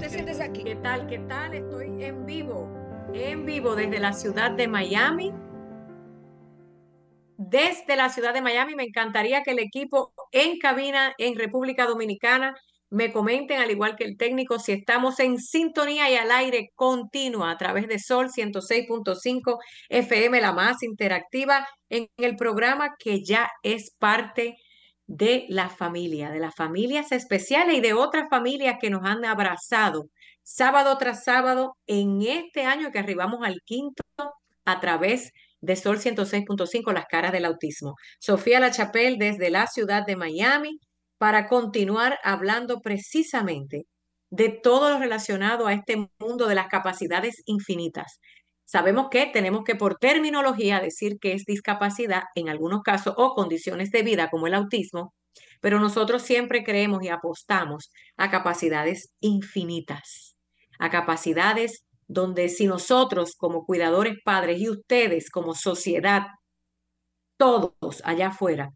¿Qué tal? ¿Qué tal? Estoy en vivo, en vivo desde la ciudad de Miami. Desde la ciudad de Miami, me encantaría que el equipo en cabina en República Dominicana me comenten, al igual que el técnico, si estamos en sintonía y al aire continua a través de Sol 106.5 FM, la más interactiva, en el programa que ya es parte de la familia, de las familias especiales y de otras familias que nos han abrazado sábado tras sábado en este año que arribamos al quinto a través de Sol 106.5, las caras del autismo. Sofía La Chapelle desde la ciudad de Miami para continuar hablando precisamente de todo lo relacionado a este mundo de las capacidades infinitas. Sabemos que tenemos que por terminología decir que es discapacidad en algunos casos o condiciones de vida como el autismo, pero nosotros siempre creemos y apostamos a capacidades infinitas, a capacidades donde si nosotros como cuidadores padres y ustedes como sociedad, todos allá afuera,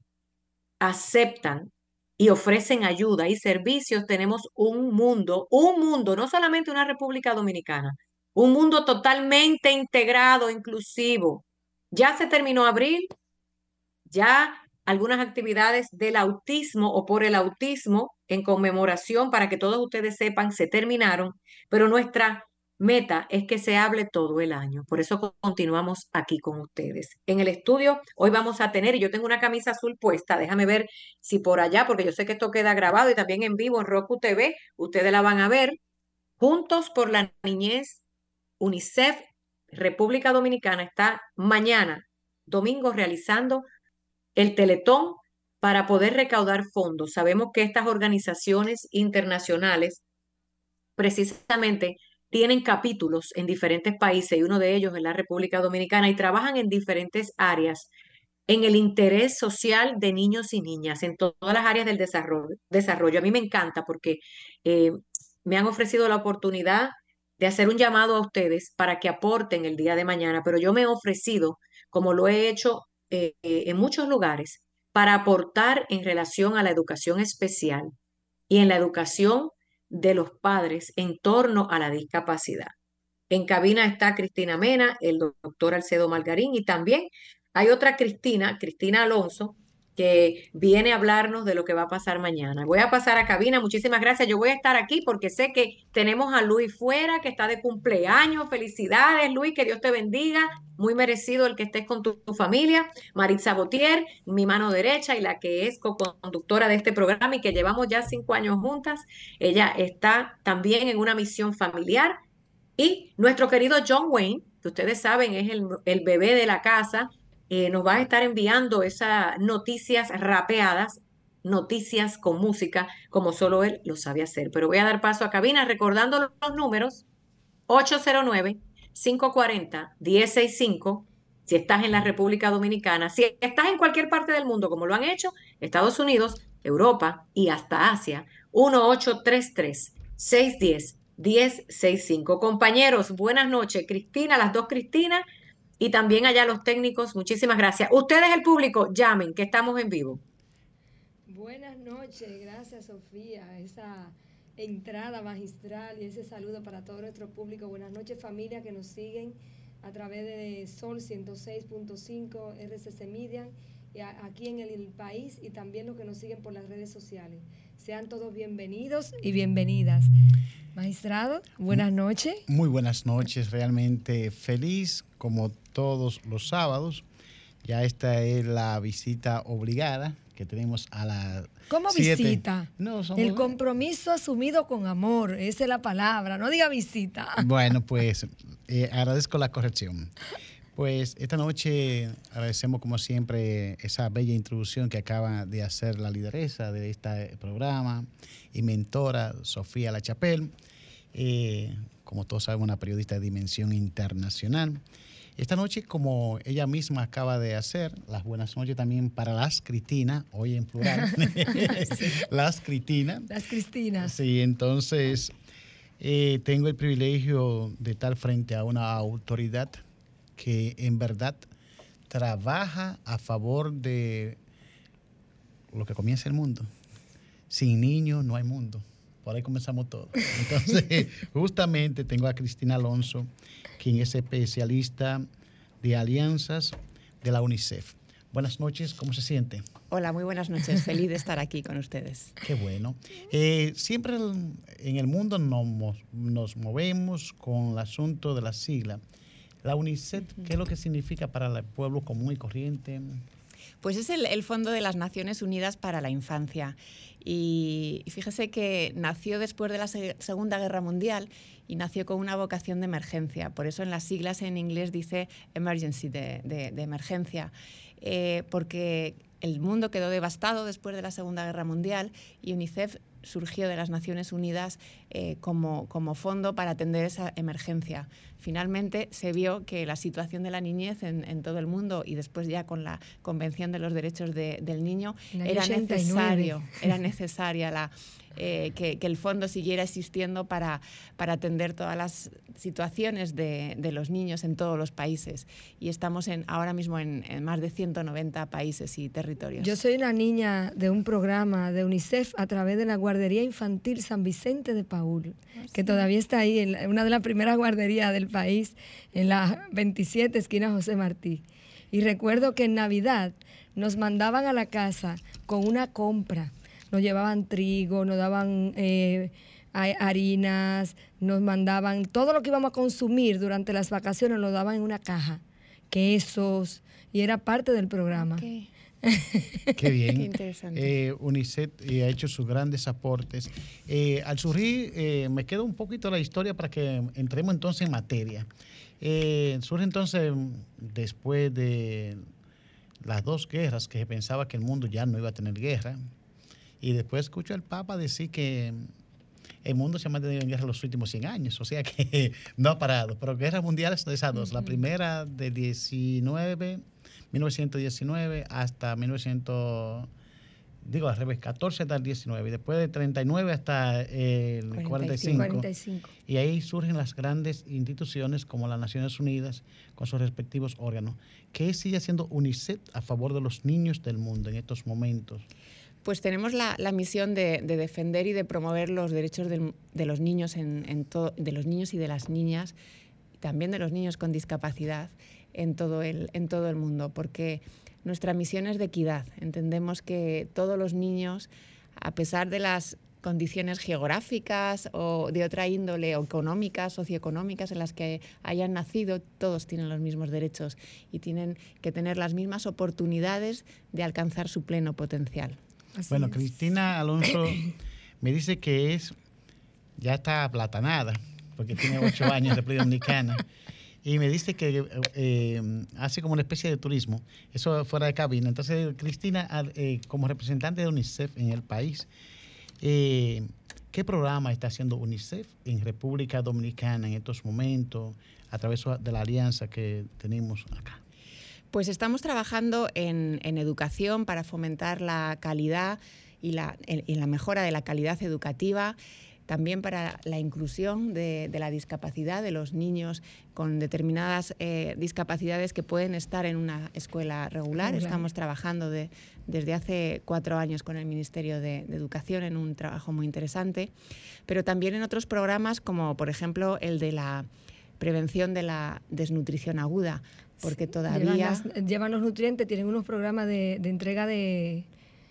aceptan y ofrecen ayuda y servicios, tenemos un mundo, un mundo, no solamente una República Dominicana, un mundo totalmente integrado, inclusivo. Ya se terminó abril, ya algunas actividades del autismo o por el autismo en conmemoración para que todos ustedes sepan se terminaron, pero nuestra meta es que se hable todo el año. Por eso continuamos aquí con ustedes. En el estudio hoy vamos a tener, y yo tengo una camisa azul puesta, déjame ver si por allá, porque yo sé que esto queda grabado y también en vivo en Roku TV, ustedes la van a ver. Juntos por la Niñez, UNICEF, República Dominicana está mañana, domingo, realizando el Teletón para poder recaudar fondos. Sabemos que estas organizaciones internacionales precisamente tienen capítulos en diferentes países y uno de ellos en la República Dominicana y trabajan en diferentes áreas en el interés social de niños y niñas, en todas las áreas del desarrollo. desarrollo. A mí me encanta porque eh, me han ofrecido la oportunidad de hacer un llamado a ustedes para que aporten el día de mañana, pero yo me he ofrecido, como lo he hecho eh, en muchos lugares, para aportar en relación a la educación especial y en la educación de los padres en torno a la discapacidad. En cabina está Cristina Mena, el doctor Alcedo Margarín y también hay otra Cristina, Cristina Alonso, que viene a hablarnos de lo que va a pasar mañana. Voy a pasar a cabina, muchísimas gracias. Yo voy a estar aquí porque sé que tenemos a Luis fuera, que está de cumpleaños. Felicidades, Luis, que Dios te bendiga. Muy merecido el que estés con tu, familia. Maritza Botier, mi mano derecha y la que es co-conductora de este programa y que llevamos ya cinco años juntas. Ella está también en una misión familiar. Y nuestro querido John Wayne, que ustedes saben es el, el bebé de la casa, eh, nos va a estar enviando esas noticias rapeadas, noticias con música, como solo él lo sabe hacer. Pero voy a dar paso a cabina recordando los números 809-540-1065. Si estás en la República Dominicana, si estás en cualquier parte del mundo, como lo han hecho Estados Unidos, Europa y hasta Asia, 1833-610-1065. Compañeros, buenas noches. Cristina, las dos Cristinas, y también allá los técnicos, muchísimas gracias. Ustedes, el público, llamen, que estamos en vivo. Buenas noches, gracias Sofía, esa entrada magistral y ese saludo para todo nuestro público. Buenas noches familia que nos siguen a través de Sol 106.5 RCC Media aquí en el país y también los que nos siguen por las redes sociales. Sean todos bienvenidos y bienvenidas. Magistrado, buenas noches. Muy buenas noches, realmente feliz como todos los sábados. Ya esta es la visita obligada que tenemos a la... ¿Cómo visita? No, El compromiso asumido con amor, esa es la palabra, no diga visita. Bueno, pues eh, agradezco la corrección. Pues esta noche agradecemos como siempre esa bella introducción que acaba de hacer la lideresa de este programa y mentora Sofía La eh, como todos saben, una periodista de dimensión internacional. Esta noche, como ella misma acaba de hacer, las buenas noches también para las Cristinas, hoy en plural, las Cristinas. Las Cristinas. Sí, entonces eh, tengo el privilegio de estar frente a una autoridad que en verdad trabaja a favor de lo que comienza el mundo. Sin niños no hay mundo. por ahí comenzamos todo. Entonces, justamente tengo a Cristina Alonso, quien es especialista de alianzas de la UNICEF. Buenas noches, ¿cómo se siente? Hola, muy buenas noches. Feliz de estar aquí con ustedes. Qué bueno. Eh, siempre en el mundo nos, nos, movemos con el asunto de la sigla. La UNICEF, ¿qué es lo que significa para el pueblo común y corriente? Pues es el, Fondo de las Naciones Unidas para la Infancia. Y, fíjese que nació después de la Segunda Guerra Mundial y nació con una vocación de emergencia. Por eso en las siglas en inglés dice emergency, de, emergencia. Eh, porque el mundo quedó devastado después de la Segunda Guerra Mundial y UNICEF surgió de las Naciones Unidas eh, como, como, fondo para atender esa emergencia. Finalmente se vio que la situación de la niñez en, todo el mundo y después ya con la Convención de los Derechos del Niño era necesario, era necesaria la, eh, que, el fondo siguiera existiendo para, para atender todas las situaciones de, los niños en todos los países. Y estamos en, ahora mismo en, más de 190 países y territorios. Yo soy una niña de un programa de UNICEF a través de la Guardería Infantil San Vicente de Paul, ah, que todavía está ahí, en una de las primeras guarderías del país, en la 27 esquina José Martí. Y recuerdo que en Navidad nos mandaban a la casa con una compra nos llevaban trigo, nos daban eh, harinas, nos mandaban todo lo que íbamos a consumir durante las vacaciones, lo daban en una caja, quesos, y era parte del programa. Qué bien. Qué interesante. Eh, UNICEF eh, ha hecho sus grandes aportes. al surgir, me queda un poquito la historia para que entremos entonces en materia. surge entonces después de las dos guerras, que se pensaba que el mundo ya no iba a tener guerra, y después escucho al Papa decir que el mundo se ha mantenido en guerra los últimos 100 años, o sea que no ha parado. Pero guerras mundiales son esas dos. La primera de 19, 1919 hasta 1900, digo al revés, 14 hasta el 19, y después de 39 hasta el 45, 45. Y ahí surgen las grandes instituciones como las Naciones Unidas con sus respectivos órganos. ¿Qué sigue haciendo UNICEF a favor de los niños del mundo en estos momentos? Pues tenemos la, misión de, defender y de promover los derechos de, los niños en, de los niños y de las niñas, también de los niños con discapacidad en todo el, en todo el mundo, porque nuestra misión es de equidad. Entendemos que todos los niños, a pesar de las condiciones geográficas o de otra índole o económicas, socioeconómicas en las que hayan nacido, todos tienen los mismos derechos y tienen que tener las mismas oportunidades de alcanzar su pleno potencial. Bueno, Cristina Alonso me dice que es, ya está aplatanada, porque tiene ocho años de República Dominicana, y me dice que eh, hace como una especie de turismo, eso fuera de cabina. Entonces, Cristina, eh, como representante de UNICEF en el país, eh, ¿qué programa está haciendo UNICEF en República Dominicana en estos momentos a través de la alianza que tenemos acá? Pues estamos trabajando en, educación para fomentar la calidad y la, mejora de la calidad educativa también para la inclusión de, la discapacidad de los niños con determinadas eh, discapacidades que pueden estar en una escuela regular. Estamos trabajando desde hace cuatro años con el Ministerio de, Educación en un trabajo muy interesante, pero también en otros programas como por ejemplo el de la prevención de la desnutrición aguda, porque todavía... Llevan, los nutrientes, tienen unos programas de, entrega de,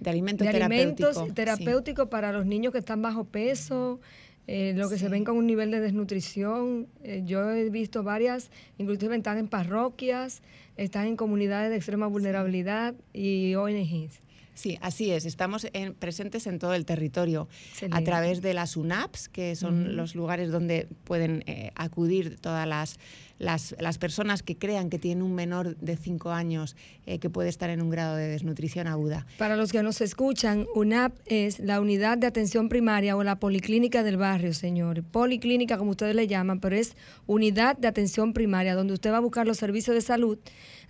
de alimentos, terapéuticos para los niños que están bajo peso, eh, lo que se ven con un nivel de desnutrición. Eh, yo he visto varias, inclusive están en parroquias, están en comunidades de extrema vulnerabilidad y ONGs. Sí, así es. Estamos presentes en todo el territorio a través de las UNAPs, que son los lugares donde pueden eh, acudir todas las, las, personas que crean que tienen un menor de 5 años eh, que puede estar en un grado de desnutrición aguda. Para los que nos escuchan, UNAP es la unidad de atención primaria o la policlínica del barrio, señor. Policlínica, como ustedes le llaman, pero es unidad de atención primaria, donde usted va a buscar los servicios de salud.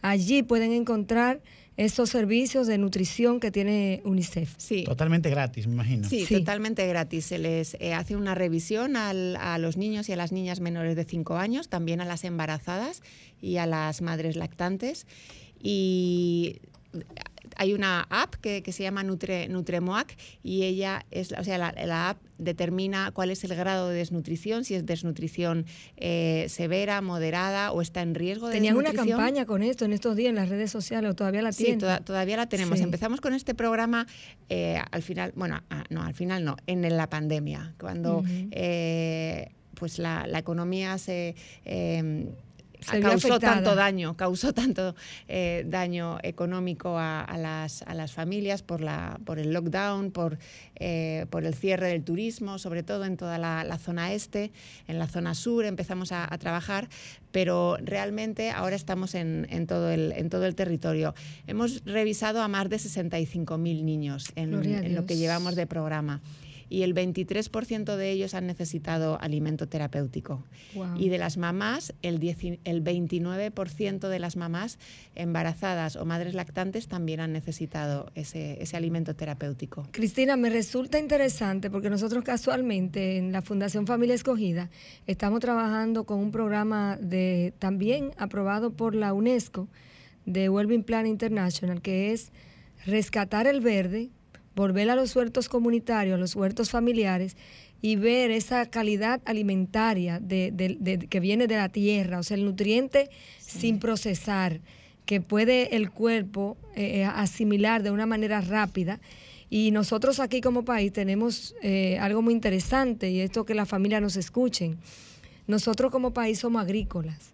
Allí pueden encontrar estos servicios de nutrición que tiene UNICEF. Sí. Totalmente gratis, me imagino. Sí, totalmente gratis. Se les eh, hace una revisión a los niños y a las niñas menores de 5 años, también a las embarazadas y a las madres lactantes. Y hay una app que, se llama Nutre, Nutremoac y ella es, o sea, la, app determina cuál es el grado de desnutrición, si es desnutrición eh, severa, moderada o está en riesgo de Tenían una campaña con esto en estos días en las redes sociales, o todavía la tienen. Sí, todavía la tenemos. Empezamos con este programa eh, al final, bueno, ah, no, al final no, en la pandemia, cuando pues la, economía se... Causó tanto daño, causó tanto eh, daño económico a, las, a, las, familias por, la, por el lockdown, por, eh, por el cierre del turismo, sobre todo en toda la, zona este, en la zona sur empezamos a, trabajar, pero realmente ahora estamos en, en, todo el, en todo el territorio. Hemos revisado a más de 65.000 niños en, en lo que llevamos de programa y el 23% de ellos han necesitado alimento terapéutico. Y de las mamás, el, el 29% de las mamás embarazadas o madres lactantes también han necesitado ese, ese alimento terapéutico. Cristina, me resulta interesante porque nosotros casualmente en la Fundación Familia Escogida estamos trabajando con un programa de también aprobado por la UNESCO de Wellbeing Plan International que es rescatar el verde volver a los huertos comunitarios, a los huertos familiares y ver esa calidad alimentaria de, que viene de la tierra, o sea, el nutriente sin procesar, que puede el cuerpo eh, eh, asimilar de una manera rápida. Y nosotros aquí como país tenemos eh, algo muy interesante y esto que la familia nos escuchen. Nosotros como país somos agrícolas,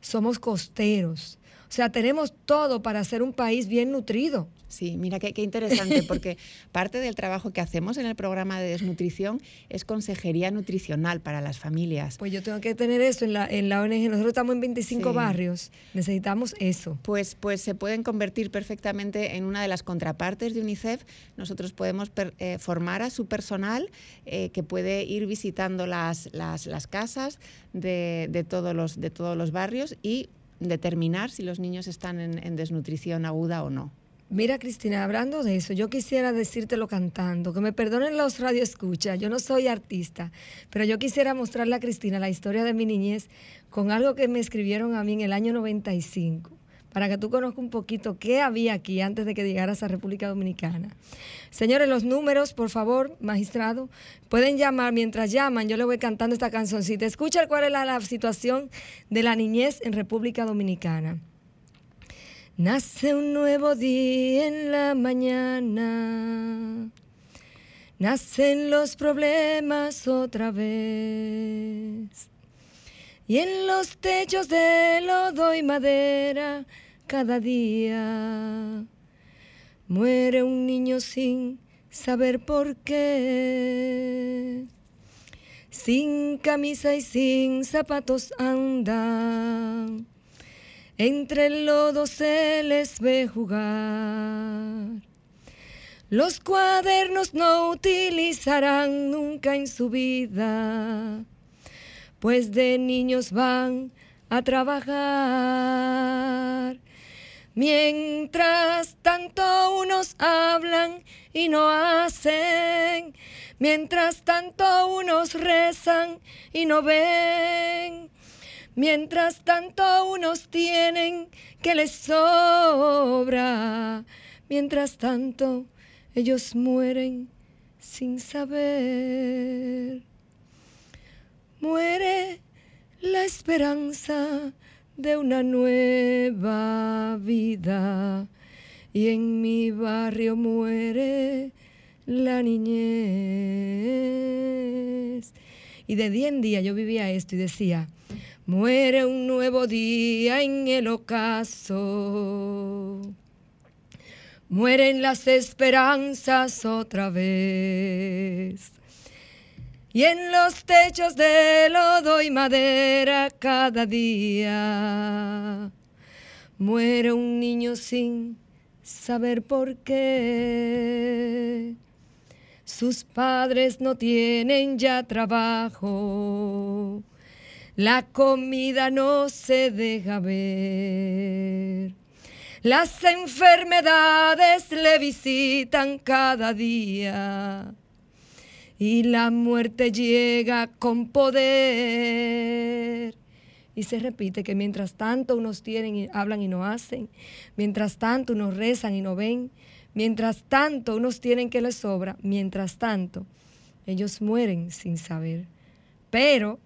somos costeros, o sea, tenemos todo para ser un país bien nutrido. Sí, mira qué, interesante, porque parte del trabajo que hacemos en el programa de desnutrición es consejería nutricional para las familias. Pues yo tengo que tener eso en la, en la ONG. Nosotros estamos en 25 barrios, necesitamos eso. Pues, pues se pueden convertir perfectamente en una de las contrapartes de UNICEF. Nosotros podemos eh, formar a su personal eh, que puede ir visitando las, las, las casas de, de, todos los, de todos los barrios y determinar si los niños están en desnutrición aguda o no. Mira, Cristina, hablando de eso, yo quisiera decírtelo cantando, que me perdonen los radioescuchas, yo no soy artista, pero yo quisiera mostrarle a Cristina la historia de mi niñez con algo que me escribieron a mí en el año 95, para que tú conozcas un poquito qué había aquí antes de que llegaras a República Dominicana. Señores, los números, por favor, magistrado, pueden llamar, mientras llaman, yo le voy cantando esta cancioncita. Escucha cuál es la situación de la niñez en República Dominicana. Nace un nuevo día en la mañana. Nacen los problemas otra vez. Y en los techos de lodo y madera cada día muere un niño sin saber por qué. Sin camisa y sin zapatos andan entre el lodo se les ve jugar. Los cuadernos no utilizarán nunca en su vida, pues de niños van a trabajar. Mientras tanto unos hablan y no hacen, mientras tanto unos rezan y no ven Mientras tanto unos tienen que les sobra. Mientras tanto ellos mueren sin saber. Muere la esperanza de una nueva vida y en mi barrio muere la niñez. Y de día en día yo vivía esto y decía, Muere un nuevo día en el ocaso. Mueren las esperanzas otra vez. Y en los techos de lodo y madera cada día muere un niño sin saber por qué. Sus padres no tienen ya trabajo la comida no se deja ver. Las enfermedades le visitan cada día. Y la muerte llega con poder. Y se repite que mientras tanto unos tienen y hablan y no hacen, mientras tanto unos rezan y no ven, mientras tanto unos tienen que les sobra, mientras tanto ellos mueren sin saber. Pero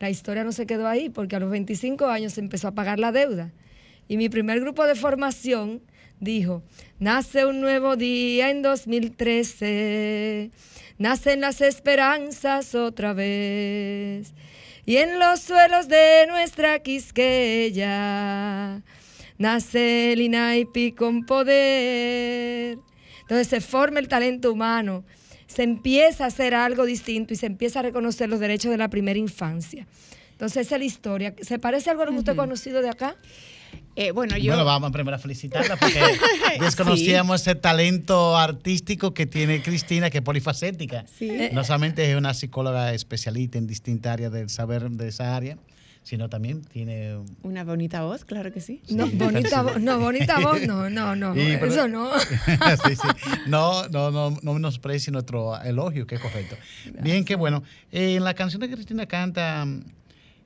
la historia no se quedó ahí porque a los 25 años se empezó a pagar la deuda. Y mi primer grupo de formación dijo, nace un nuevo día en 2013, nacen las esperanzas otra vez. Y en los suelos de nuestra Quisqueya nace el INAIPI con poder. Entonces se forma el talento humano, se empieza a hacer algo distinto y se empieza a reconocer los derechos de la primera infancia. Entonces esa es la historia. ¿Se parece algo a lo que usted ha conocido de acá? Eh, bueno, yo... Bueno, vamos primero a felicitarla porque desconocíamos ese talento artístico que tiene Cristina, que es polifacética. No solamente es una psicóloga especialista en distintas áreas del saber de esa área, sino también tiene... Una bonita voz, claro que sí. No, bonita voz, no, bonita voz, no, no, no, eso no. sí, sí. No, no, no, no menosprecie nuestro elogio, que es correcto. Bien, qué bueno. en la canción de Cristina canta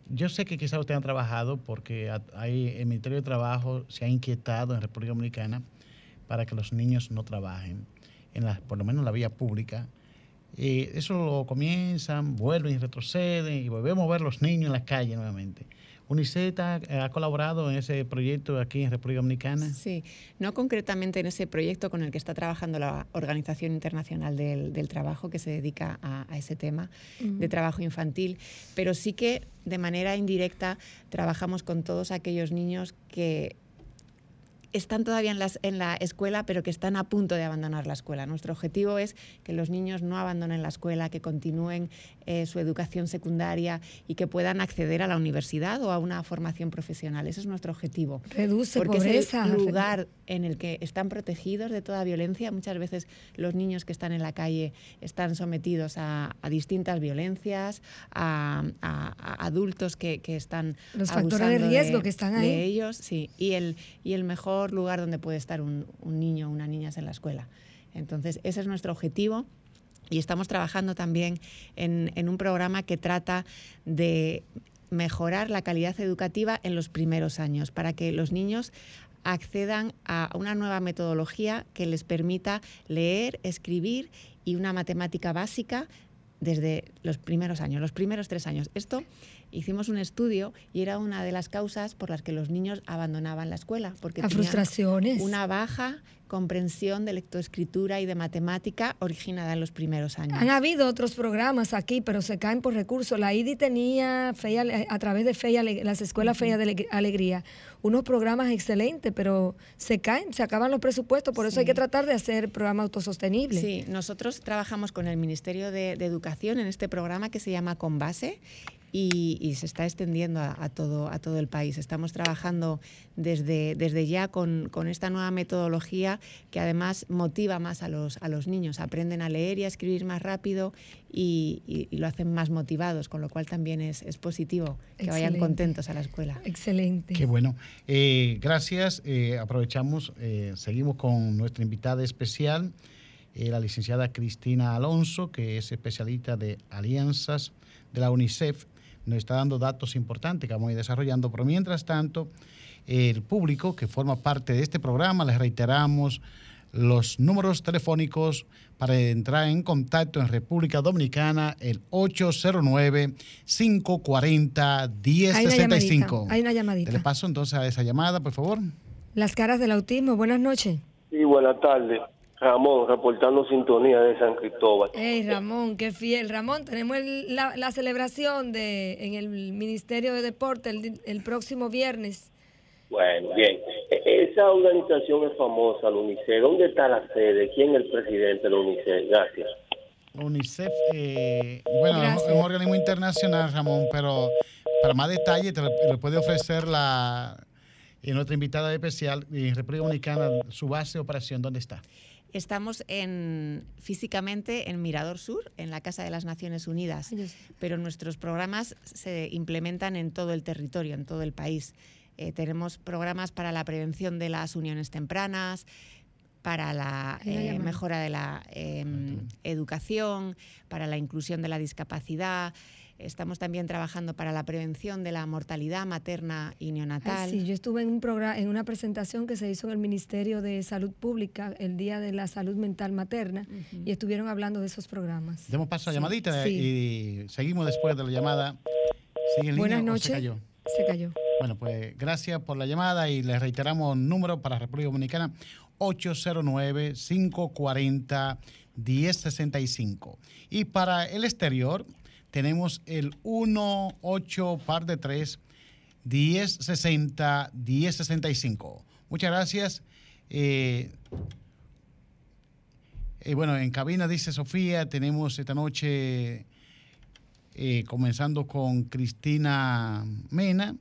yo sé que quizás ustedes han trabajado porque hay, el Ministerio de Trabajo se ha inquietado en República Dominicana para que los niños no trabajen, en la, por lo menos en la vía pública. Y eso lo comienzan, vuelven y retroceden y volvemos a ver los niños en la calle nuevamente. ¿UNICEF ha, colaborado en ese proyecto aquí en República Dominicana? Sí, no concretamente en ese proyecto con el que está trabajando la Organización Internacional del, Trabajo, que se dedica a, ese tema de trabajo infantil, pero sí que de manera indirecta trabajamos con todos aquellos niños que están todavía en, las, en la escuela, pero que están a punto de abandonar la escuela. Nuestro objetivo es que los niños no abandonen la escuela, que continúen eh, su educación secundaria y que puedan acceder a la universidad o a una formación profesional. Ese es nuestro objetivo. Reduce porque pobreza. es el lugar en el que están protegidos de toda violencia. Muchas veces los niños que están en la calle están sometidos a, distintas violencias, a, adultos que, están los factores de riesgo que están ahí. De ellos, sí. Y el, y el mejor lugar donde puede estar un, niño o una niña es en la escuela. Entonces, ese es nuestro objetivo. Y estamos trabajando también en, un programa que trata de mejorar la calidad educativa en los primeros años, para que los niños accedan a una nueva metodología que les permita leer, escribir y una matemática básica desde los primeros años, los primeros tres años. Esto hicimos un estudio y era una de las causas por las que los niños abandonaban la escuela, porque frustraciones. una baja comprensión de lectoescritura y de matemática originada en los primeros años. Han habido otros programas aquí, pero se caen por recursos. La IDI tenía a través de Fe las escuelas Fe de Alegría unos programas excelentes, pero se caen, se acaban los presupuestos, por eso hay que tratar de hacer programas autosostenibles. Sí, nosotros trabajamos con el Ministerio de, de Educación en este programa que se llama Conbase y, se está extendiendo a, todo, a todo el país. Estamos trabajando desde, desde ya con, esta nueva metodología que además motiva más a los, a los niños. Aprenden a leer y a escribir más rápido y, lo hacen más motivados, con lo cual también es, positivo que vayan contentos a la escuela. Excelente. Qué bueno. Eh, gracias. Eh, aprovechamos, eh, seguimos con nuestra invitada especial, la licenciada Cristina Alonso, que es especialista de alianzas de la UNICEF nos está dando datos importantes que vamos a ir desarrollando, pero mientras tanto, el público que forma parte de este programa, les reiteramos los números telefónicos para entrar en contacto en República Dominicana, el 809-540-1065. Hay una llamadita. Le paso entonces a esa llamada, por favor. Las caras del autismo, buenas noches. Sí, buenas tardes. Ramón, reportando sintonía de San Cristóbal. Hey, Ramón, qué fiel. Ramón, tenemos la, celebración de en el Ministerio de Deporte el, próximo viernes. Bueno, bien. E, esa organización es famosa, la UNICEF. ¿Dónde está la sede? ¿Quién es el presidente de la UNICEF? Gracias. UNICEF, eh, bueno, es un organismo internacional, Ramón, pero para más detalle te lo, puede ofrecer la nuestra invitada especial en República Dominicana, su base de operación, ¿dónde está? Estamos en, físicamente en Mirador Sur, en la Casa de las Naciones Unidas, pero nuestros programas se implementan en todo el territorio, en todo el país. Eh, tenemos programas para la prevención de las uniones tempranas, para la eh, mejora de la em, educación, para la inclusión de la discapacidad. Estamos también trabajando para la prevención de la mortalidad materna y neonatal. sí, yo estuve en, un programa, en una presentación que se hizo en el Ministerio de Salud Pública el Día de la Salud Mental Materna y estuvieron hablando de esos programas. Demos paso a la llamadita y seguimos después de la llamada. Buenas noches. Se cayó. Se cayó. Bueno, pues gracias por la llamada y les reiteramos número para República Dominicana 809-540-1065. Y para el exterior tenemos el 18 par de 3 1060 1065. Muchas gracias. Eh, eh, bueno, en cabina dice Sofía, tenemos esta noche eh, comenzando con Cristina Mena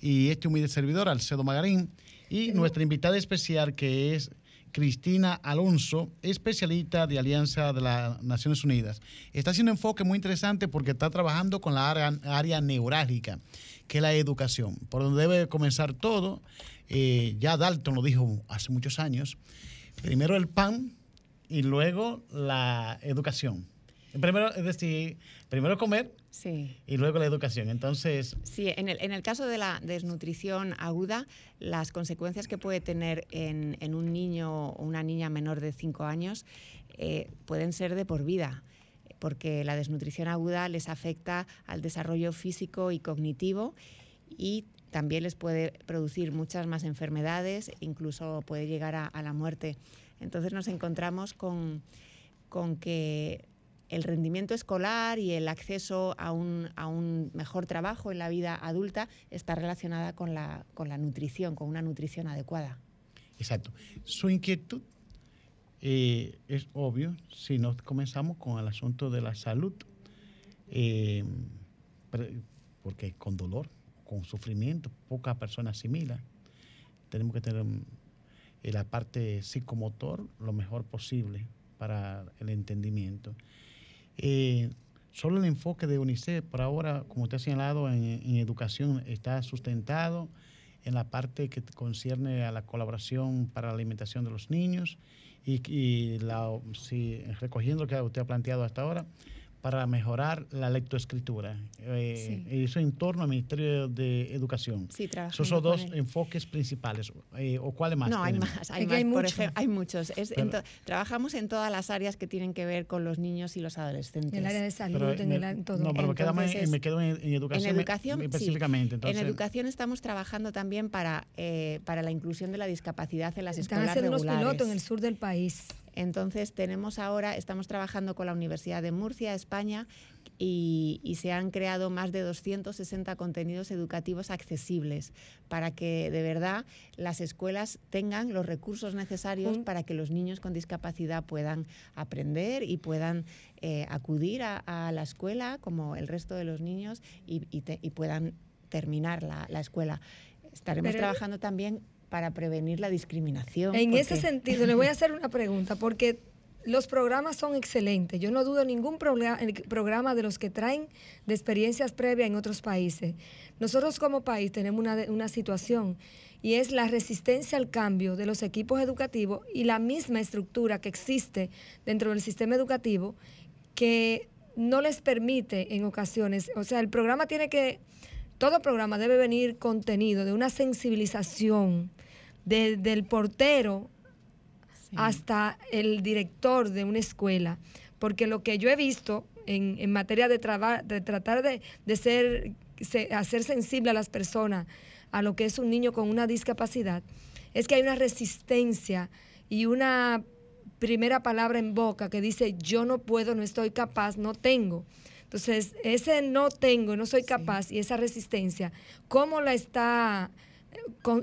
y este humilde servidor, Alcedo Magarín, y nuestra invitada especial que es Cristina Alonso, especialista de Alianza de las Naciones Unidas. Está haciendo un enfoque muy interesante porque está trabajando con la área, neurálgica, que es la educación, por donde debe comenzar todo. Eh, ya Dalton lo dijo hace muchos años. Primero el pan y luego la educación. Primero, es decir, primero comer sí. y luego la educación. Entonces. Sí, en el, en el caso de la desnutrición aguda, las consecuencias que puede tener en, en un niño o una niña menor de 5 años eh, pueden ser de por vida porque la desnutrición aguda les afecta al desarrollo físico y cognitivo y también les puede producir muchas más enfermedades, incluso puede llegar a, a la muerte. Entonces nos encontramos con, con que el rendimiento escolar y el acceso a un, a un, mejor trabajo en la vida adulta está relacionada con la, con la nutrición, con una nutrición adecuada. Exacto. Su inquietud eh, es obvio si nos comenzamos con el asunto de la salud, eh, porque con dolor, con sufrimiento, poca persona asimila. Tenemos que tener eh, la parte psicomotor lo mejor posible para el entendimiento. Eh, solo el enfoque de UNICEF, por ahora, como usted ha señalado, en, educación está sustentado en la parte que concierne a la colaboración para la alimentación de los niños y, la, si, recogiendo lo que usted ha planteado hasta ahora, para mejorar la lectoescritura. Eh, Eso en torno al Ministerio de Educación. Sí, Esos son dos enfoques principales. Eh, ¿O cuáles más? No, hay más. Hay, hay, muchos. trabajamos en todas las áreas que tienen que ver con los niños y los adolescentes. En el área de salud, en, el, todo. No, pero me, quedo en, educación. En educación, específicamente. En educación estamos trabajando también para, eh, para la inclusión de la discapacidad en las Están escuelas regulares. Están haciendo unos pilotos en el sur del país. Entonces tenemos ahora, estamos trabajando con la Universidad de Murcia, España, y, se han creado más de 260 contenidos educativos accesibles para que de verdad las escuelas tengan los recursos necesarios para que los niños con discapacidad puedan aprender y puedan eh, acudir a, la escuela como el resto de los niños y, puedan terminar la, escuela. Estaremos trabajando también para prevenir la discriminación. En ese sentido, le voy a hacer una pregunta, porque los programas son excelentes. Yo no dudo ningún programa de los que traen de experiencias previas en otros países. Nosotros como país tenemos una, una situación y es la resistencia al cambio de los equipos educativos y la misma estructura que existe dentro del sistema educativo que no les permite en ocasiones, o sea, el programa tiene que, todo programa debe venir contenido de una sensibilización desde el portero hasta el director de una escuela, porque lo que yo he visto en, en materia de, de tratar de, de ser, hacer sensible a las personas a lo que es un niño con una discapacidad, es que hay una resistencia y una primera palabra en boca que dice yo no puedo, no estoy capaz, no tengo. Entonces, ese no tengo, no soy capaz y esa resistencia, ¿cómo la está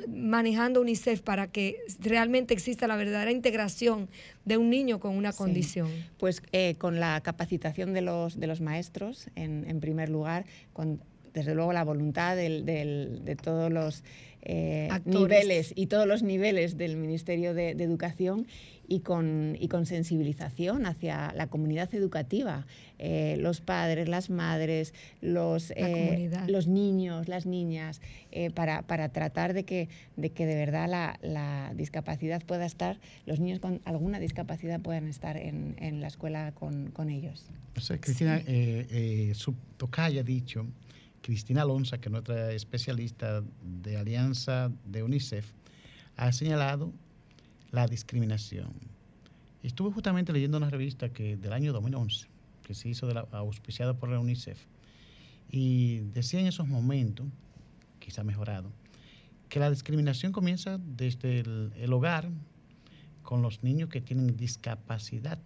manejando UNICEF para que realmente exista la verdadera integración de un niño con una condición? Pues eh, con la capacitación de los, de los maestros, en, en primer lugar, con desde luego la voluntad del, de todos los eh, niveles y todos los niveles del Ministerio de, Educación y con, y con, sensibilización hacia la comunidad educativa, eh, los padres, las madres, los, eh, los niños, las niñas, para, para, tratar de que, de que de verdad la, la, discapacidad pueda estar, los niños con alguna discapacidad puedan estar en, en la escuela con, con ellos. Cristina, su tocaya ha dicho Cristina Alonso, que es nuestra especialista de Alianza de UNICEF, ha señalado la discriminación. Estuve justamente leyendo una revista que del año 2011, que se hizo de la, auspiciada por la UNICEF, y decía en esos momentos, quizá mejorado, que la discriminación comienza desde el, hogar con los niños que tienen discapacidad.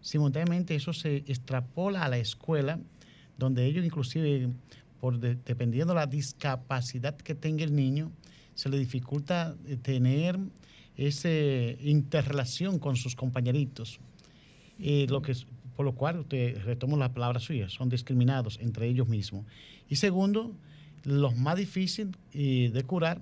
Simultáneamente eso se extrapola a la escuela, donde ellos inclusive por dependiendo de la discapacidad que tenga el niño, se le dificulta eh, tener esa interrelación con sus compañeritos. Eh, lo que, por lo cual, usted retomo la palabra suya, son discriminados entre ellos mismos. Y segundo, lo más difícil eh, de curar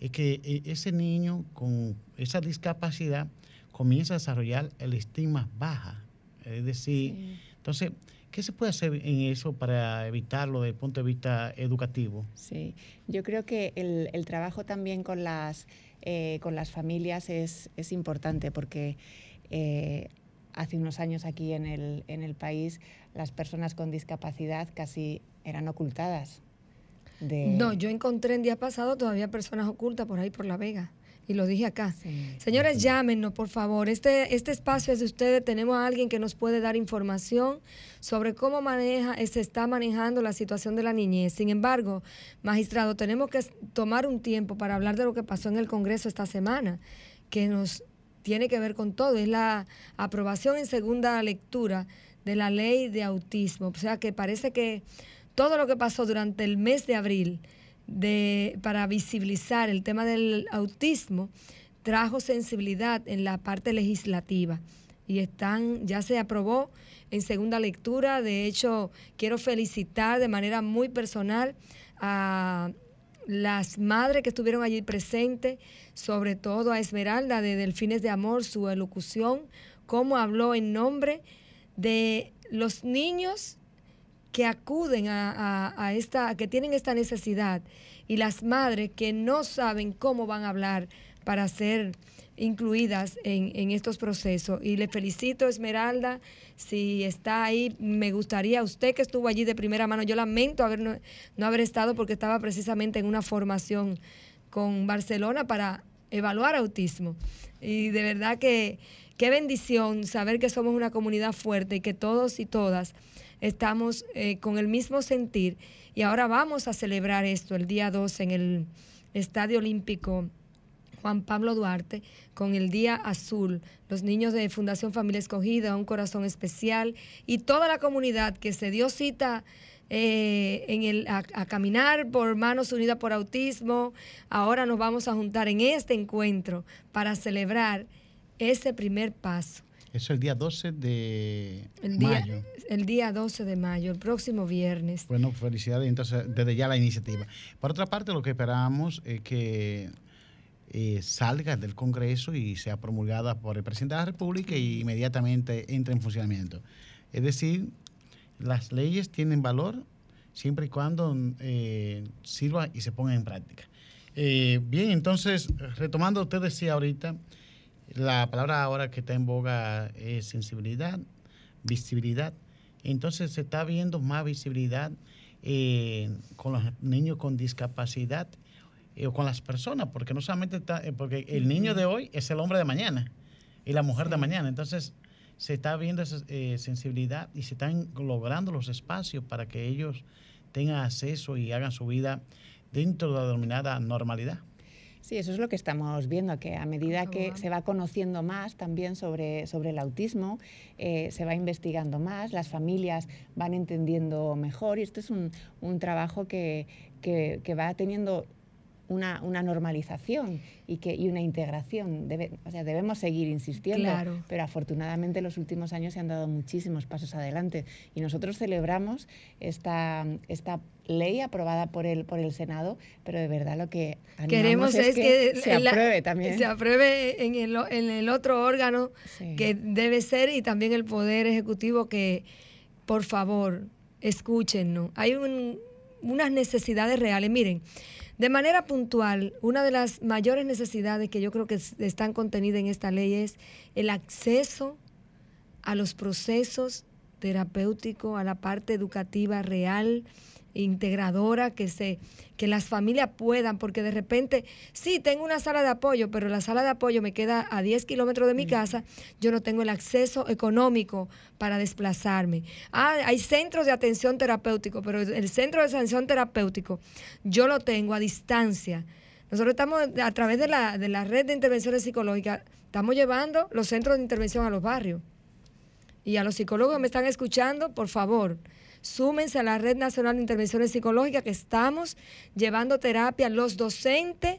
es que ese niño con esa discapacidad comienza a desarrollar el estigma baja. Es decir, entonces, ¿Qué se puede hacer en eso para evitarlo desde el punto de vista educativo? Sí, yo creo que el, trabajo también con las, eh, con las familias es, importante porque eh, hace unos años aquí en el, en el país las personas con discapacidad casi eran ocultadas. No, yo encontré el día pasado todavía personas ocultas por ahí por La Vega y lo dije acá. Señores, llámenos, por favor. Este, este espacio es de ustedes. Tenemos a alguien que nos puede dar información sobre cómo maneja, se está manejando la situación de la niñez. Sin embargo, magistrado, tenemos que tomar un tiempo para hablar de lo que pasó en el Congreso esta semana, que nos tiene que ver con todo. Es la aprobación en segunda lectura de la ley de autismo. O sea que parece que todo lo que pasó durante el mes de abril de, para visibilizar el tema del autismo trajo sensibilidad en la parte legislativa y están ya se aprobó en segunda lectura. De hecho, quiero felicitar de manera muy personal a las madres que estuvieron allí presentes, sobre todo a Esmeralda de Delfines de Amor, su elocución, cómo habló en nombre de los niños que acuden a, esta, que tienen esta necesidad y las madres que no saben cómo van a hablar para ser incluidas en, estos procesos. Y le felicito, Esmeralda, si está ahí, me gustaría, usted que estuvo allí de primera mano, yo lamento haber, no, no haber estado porque estaba precisamente en una formación con Barcelona para evaluar autismo. Y de verdad que qué bendición saber que somos una comunidad fuerte y que todos y todas estamos eh, con el mismo sentir y ahora vamos a celebrar esto el día 12 en el Estadio Olímpico Juan Pablo Duarte con el Día Azul, los niños de Fundación Familia Escogida, un corazón especial y toda la comunidad que se dio cita eh, en el, a, caminar por Manos Unidas por Autismo. Ahora nos vamos a juntar en este encuentro para celebrar ese primer paso. Eso el día 12 de el día, mayo. El día 12 de mayo, el próximo viernes. Bueno, felicidades entonces desde ya la iniciativa. Por otra parte, lo que esperamos es que eh, salga del Congreso y sea promulgada por el presidente de la República y inmediatamente entre en funcionamiento. Es decir, las leyes tienen valor siempre y cuando eh, sirva y se ponga en práctica. Eh, bien, entonces, retomando, usted decía ahorita la palabra ahora que está en boga es sensibilidad, visibilidad. Entonces se está viendo más visibilidad eh, con los niños con discapacidad eh, o con las personas, porque no solamente está, eh, porque el niño de hoy es el hombre de mañana y la mujer de mañana. Entonces se está viendo esa sensibilidad y se están logrando los espacios para que ellos tengan acceso y hagan su vida dentro de la denominada normalidad. Sí, eso es lo que estamos viendo, que a medida que se va conociendo más también sobre, sobre el autismo, eh, se va investigando más, las familias van entendiendo mejor y esto es un, trabajo que, va teniendo una, una normalización y, que, y una integración. Debe, o sea, debemos seguir insistiendo, pero afortunadamente en los últimos años se han dado muchísimos pasos adelante y nosotros celebramos esta, esta ley aprobada por el, por el Senado, pero de verdad lo que queremos es, que, se apruebe también. Se apruebe en el, en el otro órgano que debe ser y también el Poder Ejecutivo que, por favor, escúchenos. Hay unas necesidades reales. Miren, de manera puntual, una de las mayores necesidades que yo creo que están contenidas en esta ley es el acceso a los procesos terapéuticos, a la parte educativa real, integradora, que, se, que las familias puedan, porque de repente, sí, tengo una sala de apoyo, pero la sala de apoyo me queda a 10 kilómetros de mi casa, yo no tengo el acceso económico para desplazarme. Ah, hay centros de atención terapéutico, pero el centro de atención terapéutico yo lo tengo a distancia. Nosotros estamos a través de la, de la red de intervenciones psicológicas, estamos llevando los centros de intervención a los barrios. Y a los psicólogos que me están escuchando, por favor, súmense a la Red Nacional de Intervenciones Psicológicas que estamos llevando terapia a los docentes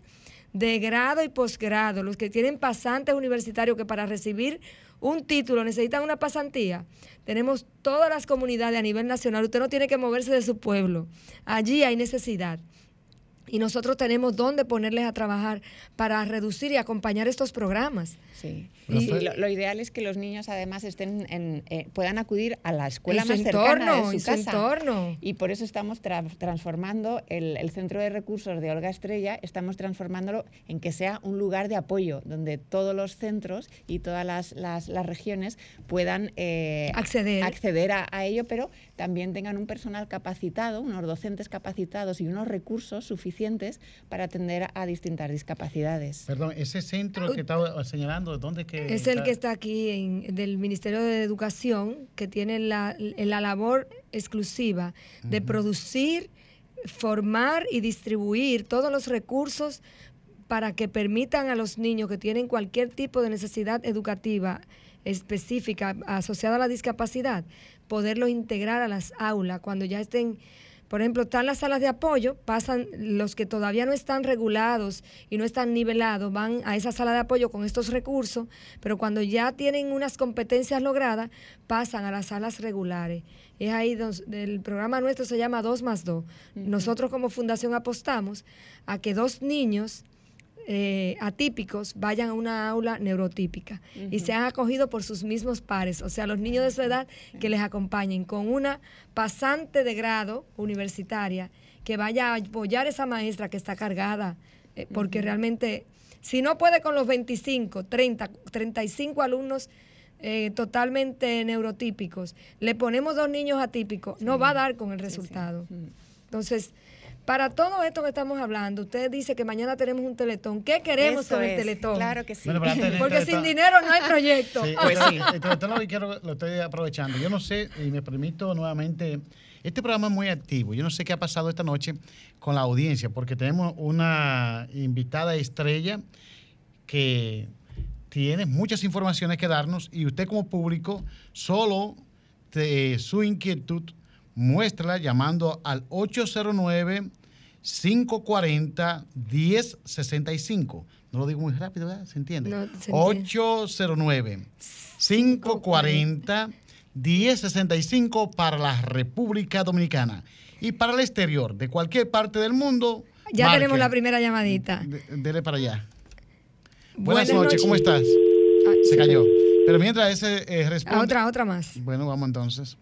de grado y posgrado, los que tienen pasantes universitarios que para recibir un título necesitan una pasantía. Tenemos todas las comunidades a nivel nacional. Usted no tiene que moverse de su pueblo. Allí hay necesidad y nosotros tenemos dónde ponerles a trabajar para reducir y acompañar estos programas. Sí. Y lo, ideal es que los niños además estén en, eh, puedan acudir a la escuela más cercana de su, casa. Entorno. Y por eso estamos transformando el, centro de recursos de Olga Estrella, estamos transformándolo en que sea un lugar de apoyo donde todos los centros y todas las, las, regiones puedan eh, acceder, acceder a, a ello, pero también tengan un personal capacitado, unos docentes capacitados y unos recursos suficientes para atender a distintas discapacidades. Perdón, ese centro que estaba señalando, ¿dónde que Es el que está aquí en, del Ministerio de Educación, que tiene la, la labor exclusiva de producir, formar y distribuir todos los recursos para que permitan a los niños que tienen cualquier tipo de necesidad educativa específica asociada a la discapacidad, poderlos integrar a las aulas cuando ya estén, por ejemplo, están las salas de apoyo, pasan los que todavía no están regulados y no están nivelados, van a esa sala de apoyo con estos recursos, pero cuando ya tienen unas competencias logradas, pasan a las salas regulares. Es ahí donde el programa nuestro se llama 2 más 2. Nosotros como fundación apostamos a que dos niños eh, atípicos vayan a una aula neurotípica y sean acogidos por sus mismos pares, o sea, los niños de su edad que les acompañen con una pasante de grado universitaria que vaya a apoyar a esa maestra que está cargada, eh, porque realmente, si no puede con los 25, 30, 35 alumnos, eh, totalmente neurotípicos, le ponemos dos niños atípicos, no va a dar con el resultado. Entonces, para todo esto que estamos hablando, usted dice que mañana tenemos un teletón. ¿Qué queremos con el teletón? Claro que sí. Porque sin dinero no hay proyecto. Sí, pues sí. El teletón lo, quiero, lo estoy aprovechando. Yo no sé, y me permito nuevamente, este programa es muy activo. Yo no sé qué ha pasado esta noche con la audiencia, porque tenemos una invitada estrella que tiene muchas informaciones que darnos y usted como público solo su inquietud muéstrala llamando al 809 540 1065. No lo digo muy rápido, ¿verdad? ¿Se entiende? 809 540 1065 para la República Dominicana. Y para el exterior, de cualquier parte del mundo. Ya tenemos la primera llamadita. dele para allá. Buenas, noches, ¿cómo estás? se, cayó. Pero mientras ese eh, responde. otra, otra más. Bueno, vamos entonces.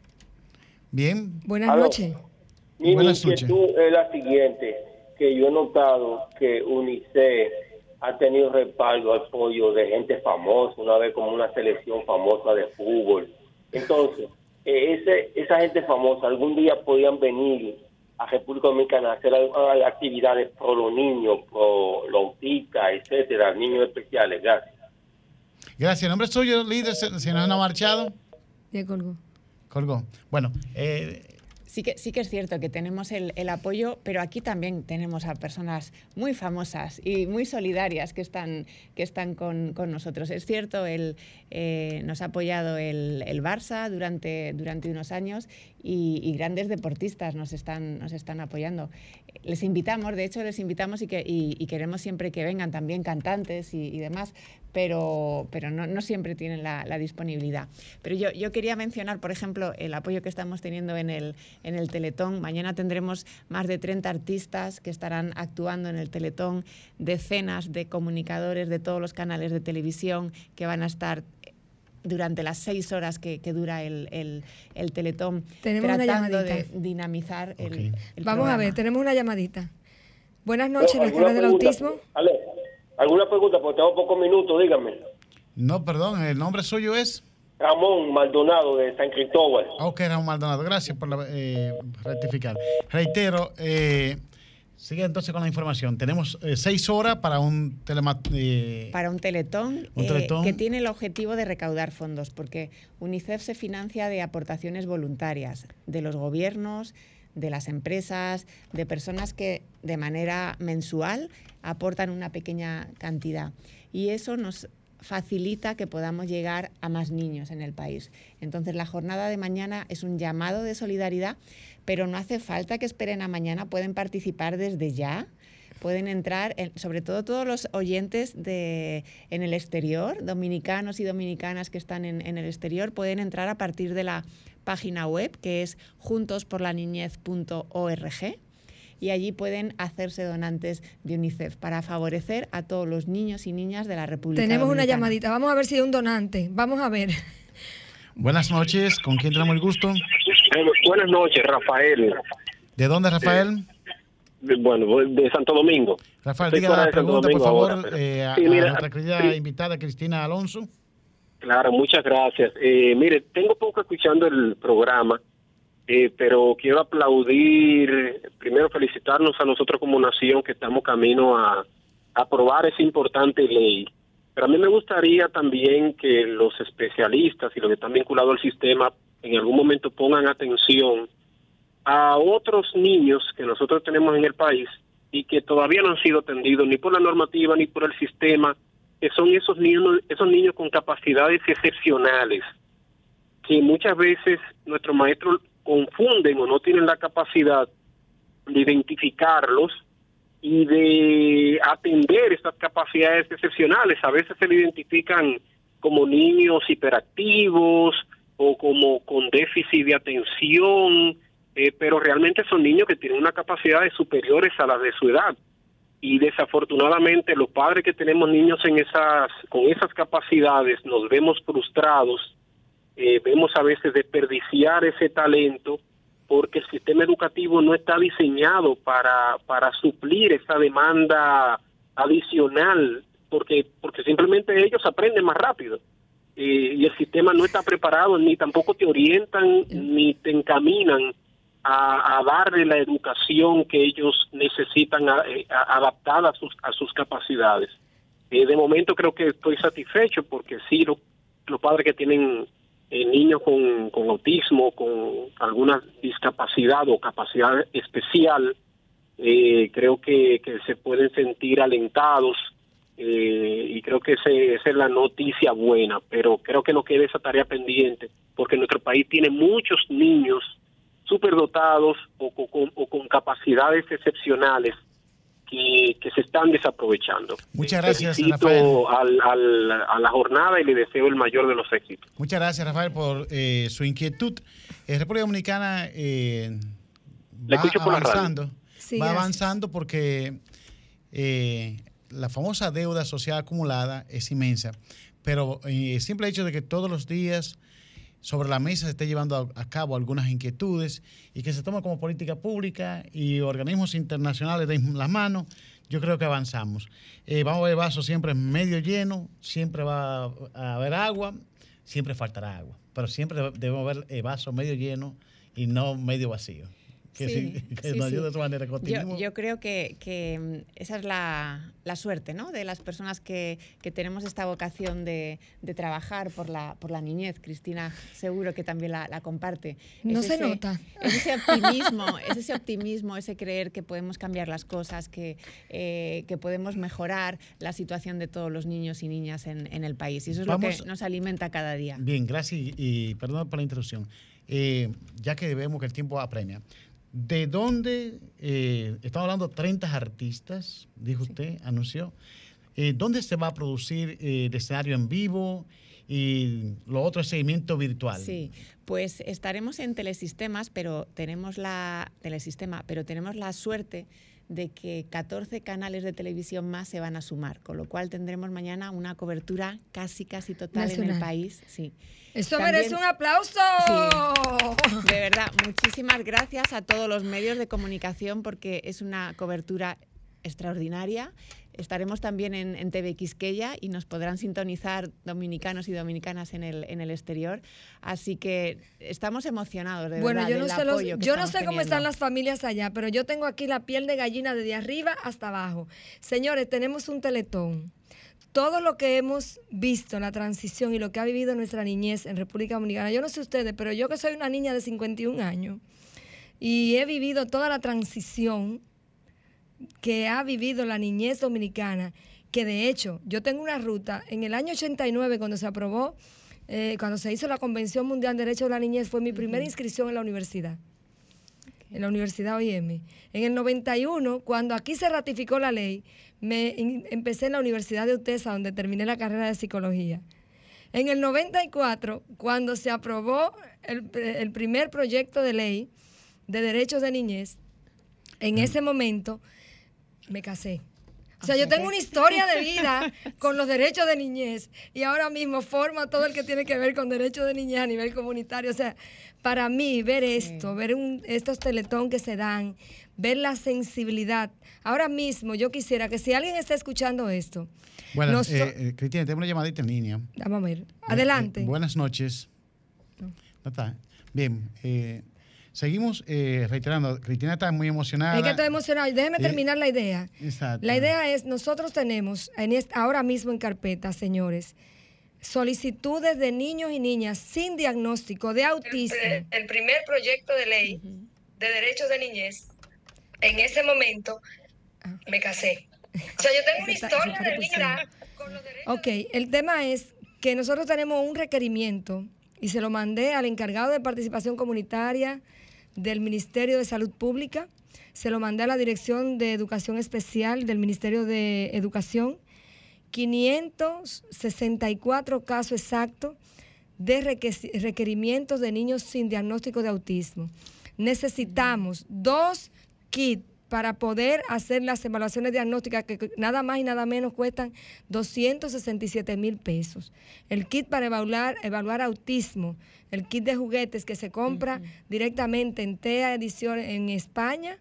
Bien. Buenas noches. Mi inquietud es la siguiente, que yo he notado que UNICEF ha tenido respaldo, apoyo de gente famosa, una vez como una selección famosa de fútbol. Entonces, eh, ese, esa gente famosa algún día podían venir a República Dominicana a hacer actividades pro los niños, pro los autistas, etcétera, niños especiales. Gracias. Gracias. ¿El nombre suyo, líder, si no ha marchado? Ya colgó. Bueno, eh, Sí que, sí que es cierto que tenemos el, apoyo, pero aquí también tenemos a personas muy famosas y muy solidarias que están, que están con, nosotros. Es cierto, el, eh, nos ha apoyado el, el, Barça durante, durante unos años y, grandes deportistas nos están, nos están apoyando. Les invitamos, de hecho les invitamos y, que, y, queremos siempre que vengan también cantantes y, demás, pero, pero no, no siempre tienen la, la, disponibilidad. Pero yo, yo quería mencionar, por ejemplo, el apoyo que estamos teniendo en el, en el Teletón. Mañana tendremos más de 30 artistas que estarán actuando en el Teletón, decenas de comunicadores de todos los canales de televisión que van a estar durante las seis horas que, dura el, el, Teletón, tratando de dinamizar el, Vamos a ver, tenemos una llamadita. Buenas noches, no, del autismo. ¿Alguna pregunta? Porque tengo pocos minutos, dígame. No, perdón, ¿el nombre suyo es? Ramón Maldonado de San Cristóbal. Ok, Ramón Maldonado, gracias por eh, rectificar. Reitero, eh, Sigue entonces con la información. Tenemos eh, seis horas para un eh, para un teletón, eh, que tiene el objetivo de recaudar fondos, porque UNICEF se financia de aportaciones voluntarias de los gobiernos, de las empresas, de personas que de manera mensual aportan una pequeña cantidad. Y eso nos facilita que podamos llegar a más niños en el país. Entonces, la jornada de mañana es un llamado de solidaridad, pero no hace falta que esperen a mañana, pueden participar desde ya. Pueden entrar, sobre todo todos los oyentes de, en el exterior, dominicanos y dominicanas que están en, en el exterior, pueden entrar a partir de la página web que es juntosporlaniñez.org y allí pueden hacerse donantes de UNICEF para favorecer a todos los niños y niñas de la República Tenemos una llamadita, vamos a ver si hay un donante, vamos a ver. Buenas noches, ¿con quién tenemos el gusto? Eh, buenas noches, Rafael. ¿De dónde, Rafael? bueno, de Santo Domingo. Rafael, diga la pregunta, por favor, eh, a, nuestra querida invitada Cristina Alonso. Claro, muchas gracias. Eh, mire, tengo poco escuchando el programa eh, pero quiero aplaudir, primero felicitarnos a nosotros como nación que estamos camino a, aprobar esa importante ley. Pero a mí me gustaría también que los especialistas y los que están vinculados al sistema en algún momento pongan atención a otros niños que nosotros tenemos en el país y que todavía no han sido atendidos ni por la normativa ni por el sistema, que son esos niños, esos niños con capacidades excepcionales, que muchas veces nuestros maestros confunden o no tienen la capacidad de identificarlos y de atender estas capacidades excepcionales. A veces se le identifican como niños hiperactivos o como con déficit de atención, eh, pero realmente son niños que tienen unas capacidades superiores a las de su edad. Y desafortunadamente los padres que tenemos niños en esas, con esas capacidades nos vemos frustrados eh, vemos a veces desperdiciar ese talento porque el sistema educativo no está diseñado para, para suplir esa demanda adicional, porque, porque simplemente ellos aprenden más rápido. Eh, y el sistema no está preparado, ni tampoco te orientan, ni te encaminan a, darle la educación que ellos necesitan eh, adaptada a sus, a sus capacidades. de momento creo que estoy satisfecho porque sí, los padres que tienen eh, niños con, con, autismo, con alguna discapacidad o capacidad especial, eh, creo que, se pueden sentir alentados eh, y creo que ese, esa es la noticia buena, pero creo que no queda esa tarea pendiente porque nuestro país tiene muchos niños superdotados o, o con capacidades excepcionales que, se están desaprovechando. Muchas gracias, Rafael. a la jornada y le deseo el mayor de los éxitos. Muchas gracias, Rafael, por eh, su inquietud. En República Dominicana eh, va avanzando, va avanzando porque eh, la famosa deuda social acumulada es inmensa, pero el simple hecho de que todos los días sobre la mesa se esté llevando a, cabo algunas inquietudes y que se tome como política pública y organismos internacionales den las manos, yo creo que avanzamos. Eh, vamos a ver vaso siempre medio lleno, siempre va a haber agua, siempre faltará agua, pero siempre debemos ver el vaso medio lleno y no medio vacío. Que, nos ayude de otra manera. Yo, yo, creo que, que, mm, esa es la, la, suerte ¿no? de las personas que, que tenemos esta vocación de, de, trabajar por la, por la niñez. Cristina seguro que también la, la comparte. No se nota. Es ese optimismo, es ese optimismo, ese creer que podemos cambiar las cosas, que, eh, que podemos mejorar la situación de todos los niños y niñas en, en el país. Y eso es lo que nos alimenta cada día. Bien, gracias y, y perdón por la interrupción. Eh, ya que vemos que el tiempo apremia. ¿De dónde, eh, estamos hablando de 30 artistas, dijo usted, anunció, eh, ¿dónde se va a producir el escenario en vivo y lo otro es seguimiento virtual? Sí, pues estaremos en telesistemas, pero tenemos la, telesistema, pero tenemos la suerte de que 14 canales de televisión más se van a sumar, con lo cual tendremos mañana una cobertura casi, casi total en el país. Sí. Eso merece un aplauso. de verdad, muchísimas gracias a todos los medios de comunicación porque es una cobertura extraordinaria. Estaremos también en, TV Quisqueya y nos podrán sintonizar dominicanos y dominicanas en el, en el exterior. Así que estamos emocionados de bueno, verdad. Yo no sé, yo no sé cómo están las familias allá, pero yo tengo aquí la piel de gallina desde arriba hasta abajo. Señores, tenemos un teletón. Todo lo que hemos visto, la transición y lo que ha vivido nuestra niñez en República Dominicana, yo no sé ustedes, pero yo que soy una niña de 51 años y he vivido toda la transición que ha vivido la niñez dominicana, que de hecho yo tengo una ruta, en el año 89 cuando se aprobó, eh, cuando se hizo la Convención Mundial de Derechos de la Niñez, fue mi primera inscripción en la universidad, en la Universidad OIM. En el 91, cuando aquí se ratificó la ley, me empecé en la Universidad de Utesa, donde terminé la carrera de psicología. En el 94, cuando se aprobó el, el primer proyecto de ley de derechos de niñez, en ese momento me casé. O sea, yo tengo una historia de vida con los derechos de niñez y ahora mismo forma todo el que tiene que ver con derechos de niñez a nivel comunitario. O sea, para mí ver esto, ver estos teletón que se dan, ver la sensibilidad. Ahora mismo yo quisiera que si alguien está escuchando esto. Bueno, eh, eh, Cristina, tengo una llamadita en línea. Vamos a ver. Adelante. Eh, buenas noches. No. está. Bien. Seguimos eh, reiterando, Cristina está muy emocionada. Es que estoy emocionada. Déjeme eh, terminar la idea. Exacto. La idea es, nosotros tenemos en ahora mismo en carpeta, señores, solicitudes de niños y niñas sin diagnóstico de autismo. El, primer proyecto de ley de derechos de niñez, en ese momento ah. me casé. O sea, yo tengo una historia de vida con los derechos. Ok, el tema es que nosotros tenemos un requerimiento y se lo mandé al encargado de participación comunitaria del Ministerio de Salud Pública, se lo mandé a la Dirección de Educación Especial del Ministerio de Educación, 564 casos exactos de requerimientos de niños sin diagnóstico de autismo. Necesitamos dos kits para poder hacer las evaluaciones diagnósticas que nada más y nada menos cuestan 267 mil pesos. El kit para evaluar, evaluar autismo, el kit de juguetes que se compra directamente en TEA Edición en España,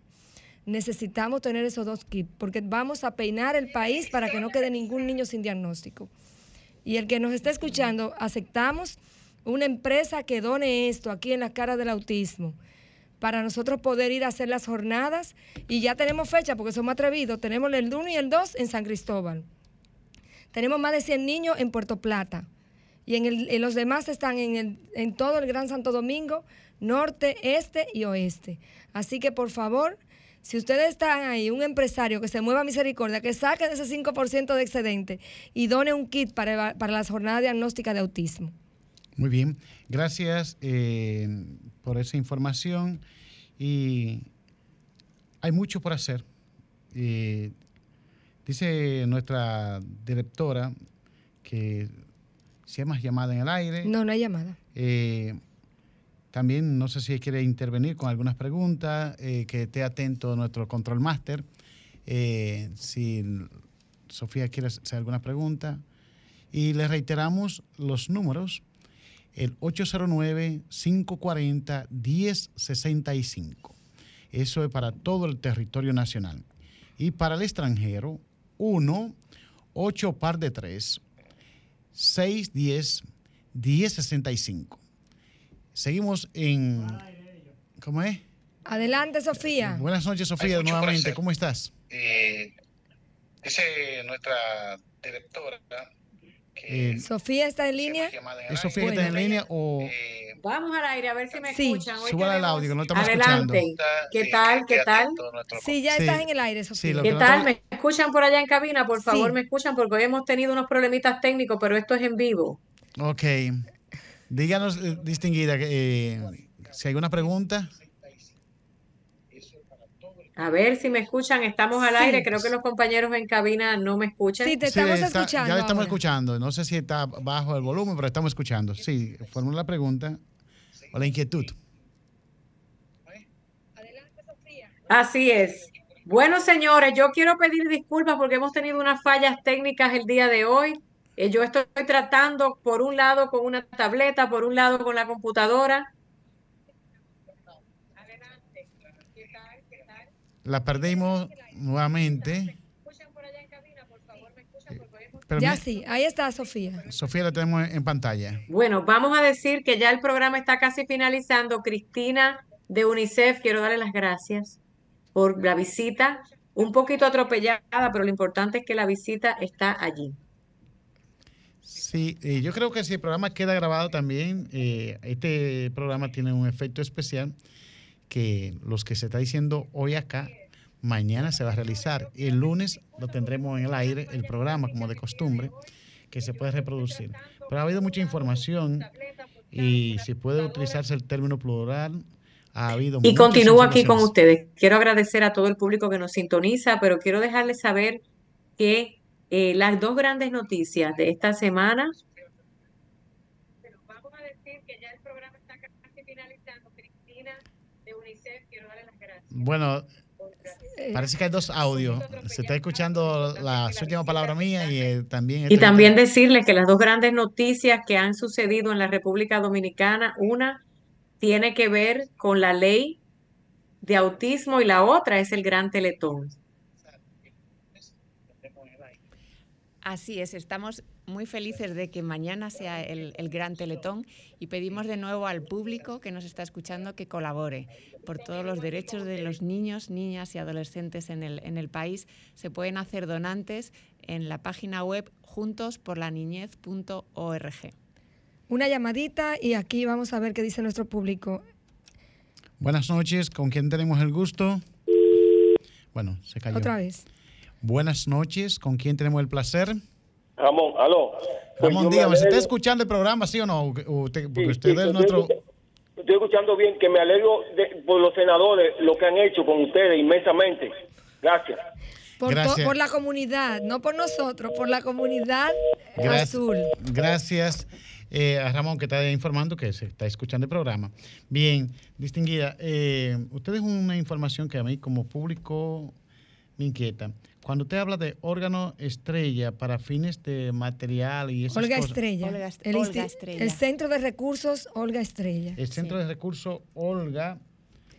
necesitamos tener esos dos kits porque vamos a peinar el país para que no quede ningún niño sin diagnóstico. Y el que nos está escuchando, aceptamos una empresa que done esto aquí en la cara del autismo para nosotros poder ir a hacer las jornadas y ya tenemos fecha porque somos atrevidos. Tenemos el 1 y el 2 en San Cristóbal. Tenemos más de 100 niños en Puerto Plata y en, los demás están en, en todo el Gran Santo Domingo, norte, este y oeste. Así que por favor, si ustedes están ahí, un empresario que se mueva a misericordia, que saque de ese 5% de excedente y done un kit para, para las jornadas diagnósticas de autismo. Muy bien, gracias eh, por esa información y hay mucho por hacer. Eh, dice nuestra directora que si hay más llamada en el aire. No, no hay llamada. Eh, también no sé si quiere intervenir con algunas preguntas, que esté atento nuestro control master. si Sofía quiere hacer alguna pregunta. Y le reiteramos los números el 809-540-1065. Eso es para todo el territorio nacional. Y para el extranjero, 1 8 par de 3 610 1065. Seguimos en. ¿Cómo es? Adelante, Sofía. Buenas noches, Sofía, nuevamente. ¿Cómo estás? Eh, dice nuestra directora Eh, Sofía está en línea. ¿Es Sofía está en línea o eh, Vamos al aire a ver si me Sí. escuchan. Hoy Súbale al audio, que no estamos Adelante. escuchando? ¿Qué tal? ¿Qué tal? Sí, ya Sí. estás en el aire, Sofía. Sí, ¿Qué no tal? estamos- ¿Me escuchan por allá en cabina? Por favor, Sí. me escuchan porque hoy hemos tenido unos problemitas técnicos, pero esto es en vivo. Ok. Díganos, eh, distinguida, eh, si hay alguna pregunta. A ver si me escuchan. Estamos al Sí. aire. Creo que los compañeros en cabina no me escuchan. Sí, te Sí, estamos está- escuchando. Ya le estamos ahora. escuchando. No sé si está bajo el volumen, pero estamos escuchando. Sí, formula la pregunta o la inquietud. Así es. Bueno, señores, yo quiero pedir disculpas porque hemos tenido unas fallas técnicas el día de hoy. Eh, yo estoy tratando por un lado con una tableta, por un lado con la computadora. Adelante. ¿Qué tal? ¿Qué tal? La perdimos nuevamente. escuchan por allá en cabina? Por favor, me escuchan hoy hemos- Pero Ya mi- sí, ahí está Sofía. Sofía la tenemos en pantalla. Bueno, vamos a decir que ya el programa está casi finalizando. Cristina de UNICEF, quiero darle las gracias por la visita. Un poquito atropellada, pero lo importante es que la visita está allí. Sí, eh, yo creo que si el programa queda grabado también, eh, este programa tiene un efecto especial que los que se está diciendo hoy acá, mañana se va a realizar. Y el lunes lo tendremos en el aire, el programa, como de costumbre, que se puede reproducir. Pero ha habido mucha información y si puede utilizarse el término plural, ha habido Y continúo aquí con ustedes. Quiero agradecer a todo el público que nos sintoniza, pero quiero dejarles saber que eh, las dos grandes noticias de esta semana. Pero vamos a decir que ya el programa está casi finalizando. Cristina de UNICEF, quiero darle las gracias. Bueno, Eh, parece que hay dos audios. Se está escuchando las últimas palabras mías y eh, también... Y este- también decirles que las dos grandes noticias que han sucedido en la República Dominicana, una tiene que ver con la ley de autismo y la otra es el Gran Teletón. Así es, estamos muy felices de que mañana sea el, el gran teletón y pedimos de nuevo al público que nos está escuchando que colabore por todos los derechos de los niños, niñas y adolescentes en el, en el país. Se pueden hacer donantes en la página web juntosporlaniñez.org. Una llamadita y aquí vamos a ver qué dice nuestro público. Buenas noches, ¿con quién tenemos el gusto? Bueno, se cayó. Otra vez. Buenas noches, ¿con quién tenemos el placer? Ramón, aló. Pues Ramón, yo me dígame, ¿se está escuchando el programa, sí o no? Usted- porque Sí, usted sí, es estoy nuestro... Estoy escuchando bien, que me alegro de- por los senadores, lo que han hecho con ustedes inmensamente. Gracias. Por, to- Gracias. por la comunidad, no por nosotros, por la comunidad Gracias. azul. Gracias eh, a Ramón que está informando que se está escuchando el programa. Bien, distinguida, eh, usted es una información que a mí como público me inquieta. Cuando usted habla de órgano estrella para fines de material y esas Olga cosas, Estrella. Olga el, Olga Estrella. el Centro de Recursos Olga Estrella. el Centro de Recursos Olga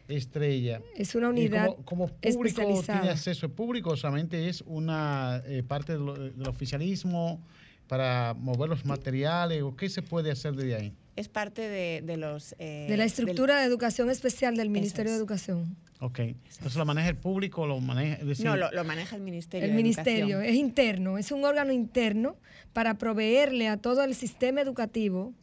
Estrella. Es una Y unidad como, como público tiene acceso, público solamente es una eh, parte de lo- del oficialismo para mover los materiales o qué se puede hacer desde ahí. Es parte de, de los... eh, De la del- estructura de educación especial del Ministerio de. Educación. Ok, entonces lo maneja el público, lo maneja, es decir, No, lo, lo maneja el Ministerio El de ministerio Educación. es interno, es un órgano interno para proveerle a todo el sistema educativo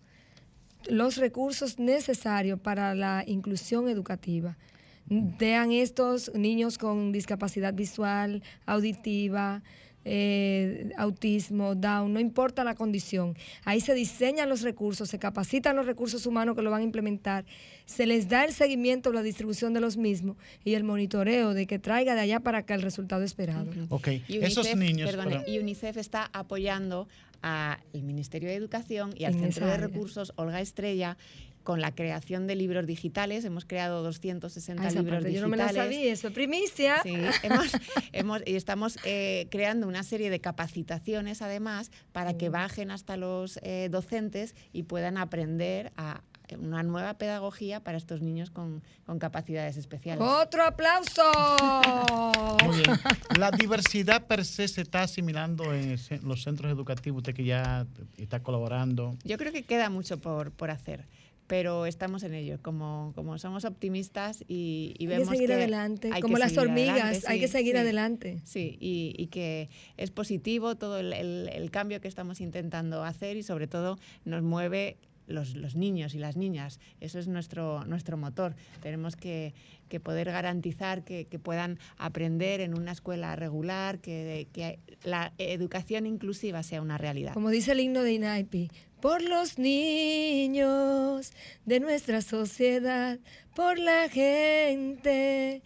los recursos necesarios para la inclusión educativa. Vean estos niños con discapacidad visual, auditiva, eh, autismo, Down, no importa la condición. Ahí se diseñan los recursos, se capacitan los recursos humanos que lo van a implementar, se les da el seguimiento, la distribución de los mismos y el monitoreo de que traiga de allá para acá el resultado esperado. ok, Y esos UNICEF, niños, perdone, perdón, y UNICEF está apoyando al Ministerio de Educación y al En Centro de. Recursos Olga Estrella con la creación de libros digitales. Hemos creado 260 Ah, esa libros parte yo no digitales. me la sabía, eso es primicia. Sí, hemos, hemos- y estamos eh, creando una serie de capacitaciones, además, para que bajen hasta los eh, docentes y puedan aprender a una nueva pedagogía para estos niños con, con capacidades especiales. Otro aplauso. muy bien. La diversidad per se se está asimilando en los centros educativos, usted que ya está colaborando. Yo creo que queda mucho por, por hacer, pero estamos en ello, como, como somos optimistas y, y vemos hay que seguir que adelante, hay como que las hormigas, adelante, hay que sí, seguir sí. adelante. Sí, y, y que es positivo todo el, el- el cambio que estamos intentando hacer y sobre todo nos mueve los, los niños y las niñas. Eso es nuestro, nuestro motor. Tenemos que, que poder garantizar que, que puedan aprender en una escuela regular, que, que la educación inclusiva sea una realidad. Como dice el himno de INAIPI, por los niños de nuestra sociedad, por la gente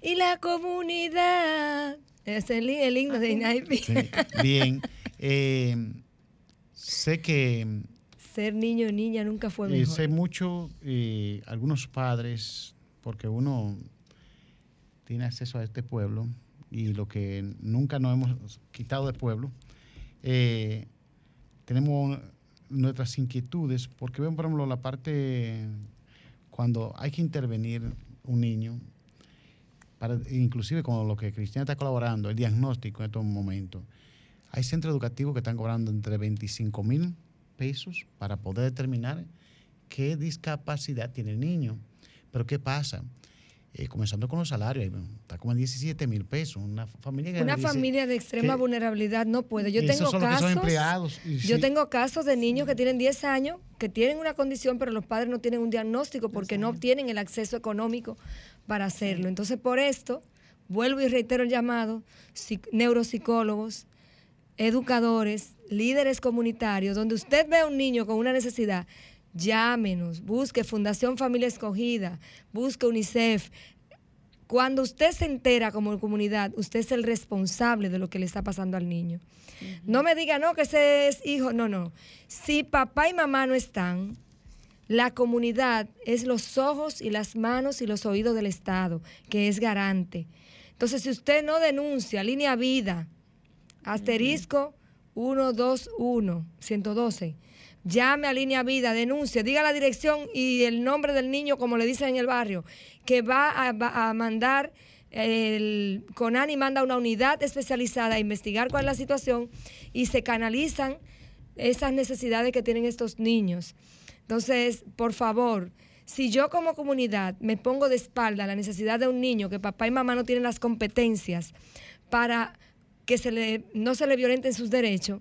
y la comunidad. Es el, el himno de INAIPI. Sí, Bien. Eh, sé que Ser niño o niña nunca fue eh, mejor. sé mucho eh, algunos padres, porque uno tiene acceso a este pueblo y lo que nunca nos hemos quitado del pueblo, tenemos nuestras inquietudes, porque ven, por ejemplo, la parte cuando hay que intervenir un niño, para, inclusive con lo que Cristina está colaborando, el diagnóstico en estos momentos. Hay centros educativos que están cobrando entre 25 mil pesos para poder determinar qué discapacidad tiene el niño. Pero ¿qué pasa? Eh, comenzando con los salarios, ahí, está como en 17 mil pesos. Una familia que Una dice familia de extrema que- vulnerabilidad no puede. Yo tengo casos. empleados, Yo sí. tengo casos de niños que tienen 10 años, que tienen una condición, pero los padres no tienen un diagnóstico porque no tienen el acceso económico para hacerlo. Entonces, por esto, vuelvo y reitero el llamado, psic- neuropsicólogos, educadores, líderes comunitarios, donde usted ve a un niño con una necesidad, llámenos, busque Fundación Familia Escogida, busque UNICEF, cuando usted se entera como comunidad, usted es el responsable de lo que le está pasando al niño. No me diga, no, que ese es hijo. No, no. Si papá y mamá no están, la comunidad es los ojos y las manos y los oídos del Estado, que es garante. Entonces, si usted no denuncia línea vida, asterisco 121, 112, llame a línea vida, denuncie, diga la dirección y el nombre del niño, como le dicen en el barrio, que va a, mandar, el CONANI manda una unidad especializada a investigar cuál es la situación y se canalizan esas necesidades que tienen estos niños. Entonces, por favor, si yo como comunidad me pongo de espalda a la necesidad de un niño que papá y mamá no tienen las competencias para que se le, no se le violenten sus derechos,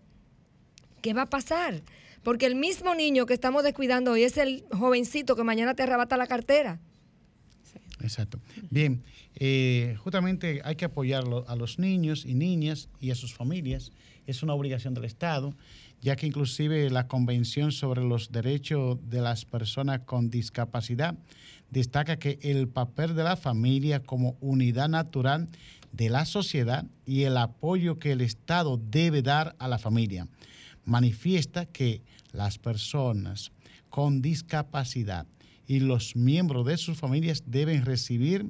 ¿qué va a pasar? Porque el mismo niño que estamos descuidando hoy es el jovencito que mañana te arrebata la cartera. Exacto. Bien, eh, justamente hay que apoyar a los niños y niñas y a sus familias. Es una obligación del Estado, ya que inclusive la Convención sobre los Derechos de las Personas con Discapacidad destaca que el papel de la familia como unidad natural de la sociedad y el apoyo que el Estado debe dar a la familia. Manifiesta que las personas con discapacidad y los miembros de sus familias deben recibir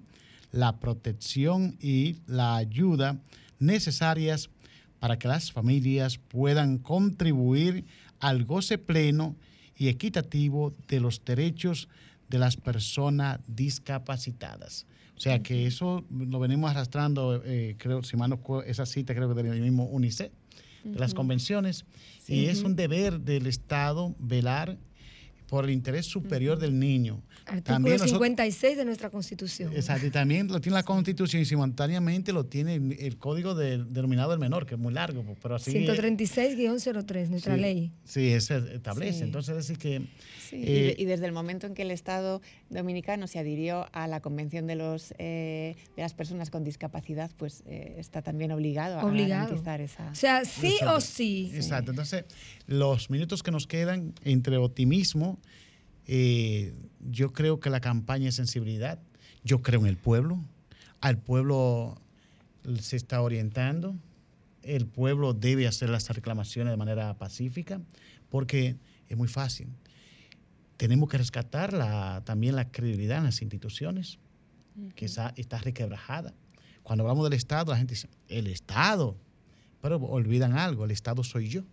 la protección y la ayuda necesarias para que las familias puedan contribuir al goce pleno y equitativo de los derechos de las personas discapacitadas. O sea que eso lo venimos arrastrando, eh, creo, si mal no recuerdo, esa cita creo que del mismo UNICEF, de las convenciones, y es un deber del Estado velar por el interés superior del niño. Artículo nosotros- 56 de nuestra Constitución. Exacto, y también lo tiene la Constitución y simultáneamente lo tiene el, Código de- denominado del Menor, que es muy largo, pero así... 136-03, nuestra sí, ley. Sí, ese establece. Sí. Entonces, es decir que... Sí, y eh, y, desde el momento en que el Estado dominicano se adhirió a la Convención de, los, eh, de las Personas con Discapacidad, pues eh, está también obligado, Obligado. a garantizar esa... O sea, sí Exacto. o sí. Exacto. Entonces, los minutos que nos quedan entre optimismo, eh, yo creo que la campaña es sensibilidad. Yo creo en el pueblo. Al pueblo se está orientando. El pueblo debe hacer las reclamaciones de manera pacífica porque es muy fácil. Tenemos que rescatar la- también la credibilidad en las instituciones, que esa- está requebrajada. Cuando hablamos del Estado, la gente dice, el Estado. Pero olvidan algo, el Estado soy yo.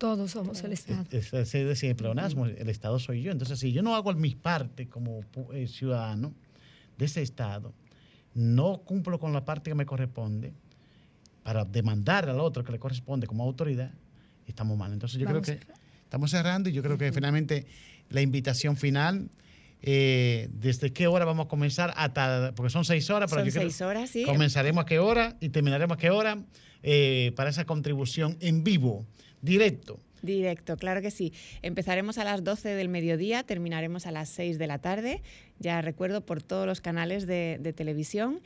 Todos somos el Estado. Es, es- es decir, el pleonasmo, el Estado soy yo. Entonces, si yo no hago mi parte como eh, ciudadano de ese Estado, no cumplo con la parte que me corresponde para demandar al otro que le corresponde como autoridad, estamos mal. Entonces, yo Vamos creo que Estamos cerrando y yo creo que finalmente la invitación final. Eh, ¿Desde qué hora vamos a comenzar? Hasta, porque son seis horas. Pero son seis horas, sí. Comenzaremos a qué hora y terminaremos a qué hora eh, para esa contribución en vivo, directo. Directo, claro que sí. Empezaremos a las 12 del mediodía, terminaremos a las 6 de la tarde, ya recuerdo, por todos los canales de, de televisión.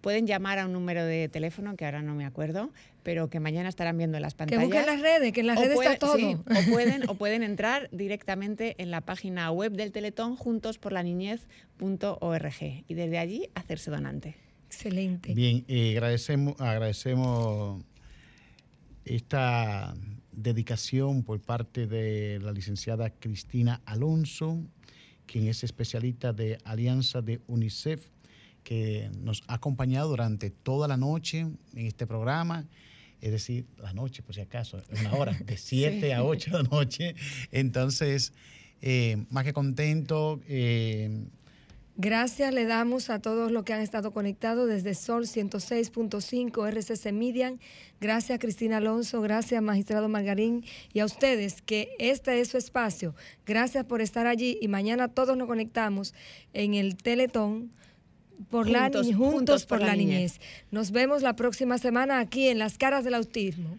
Pueden llamar a un número de teléfono que ahora no me acuerdo, pero que mañana estarán viendo en las pantallas. Que busquen las redes, que en las redes está todo. o, pueden, o pueden entrar directamente en la página web del Teletón juntosporlaniñez.org y desde allí hacerse donante. Excelente. Bien, eh, agradecemos, agradecemos esta dedicación por parte de la licenciada Cristina Alonso, quien es especialista de Alianza de UNICEF que nos ha acompañado durante toda la noche en este programa. Es decir, la noche, por si acaso, una hora, de 7 a 8 de la noche. Entonces, eh, más que contento. Eh, Gracias le damos a todos los que han estado conectados desde Sol 106.5 RCC Median. Gracias Cristina Alonso, gracias magistrado Margarín y a ustedes que este es su espacio. Gracias por estar allí y mañana todos nos conectamos en el Teletón por juntos, la, juntos, por, la niñez. Nos vemos la próxima semana aquí en Las Caras del Autismo.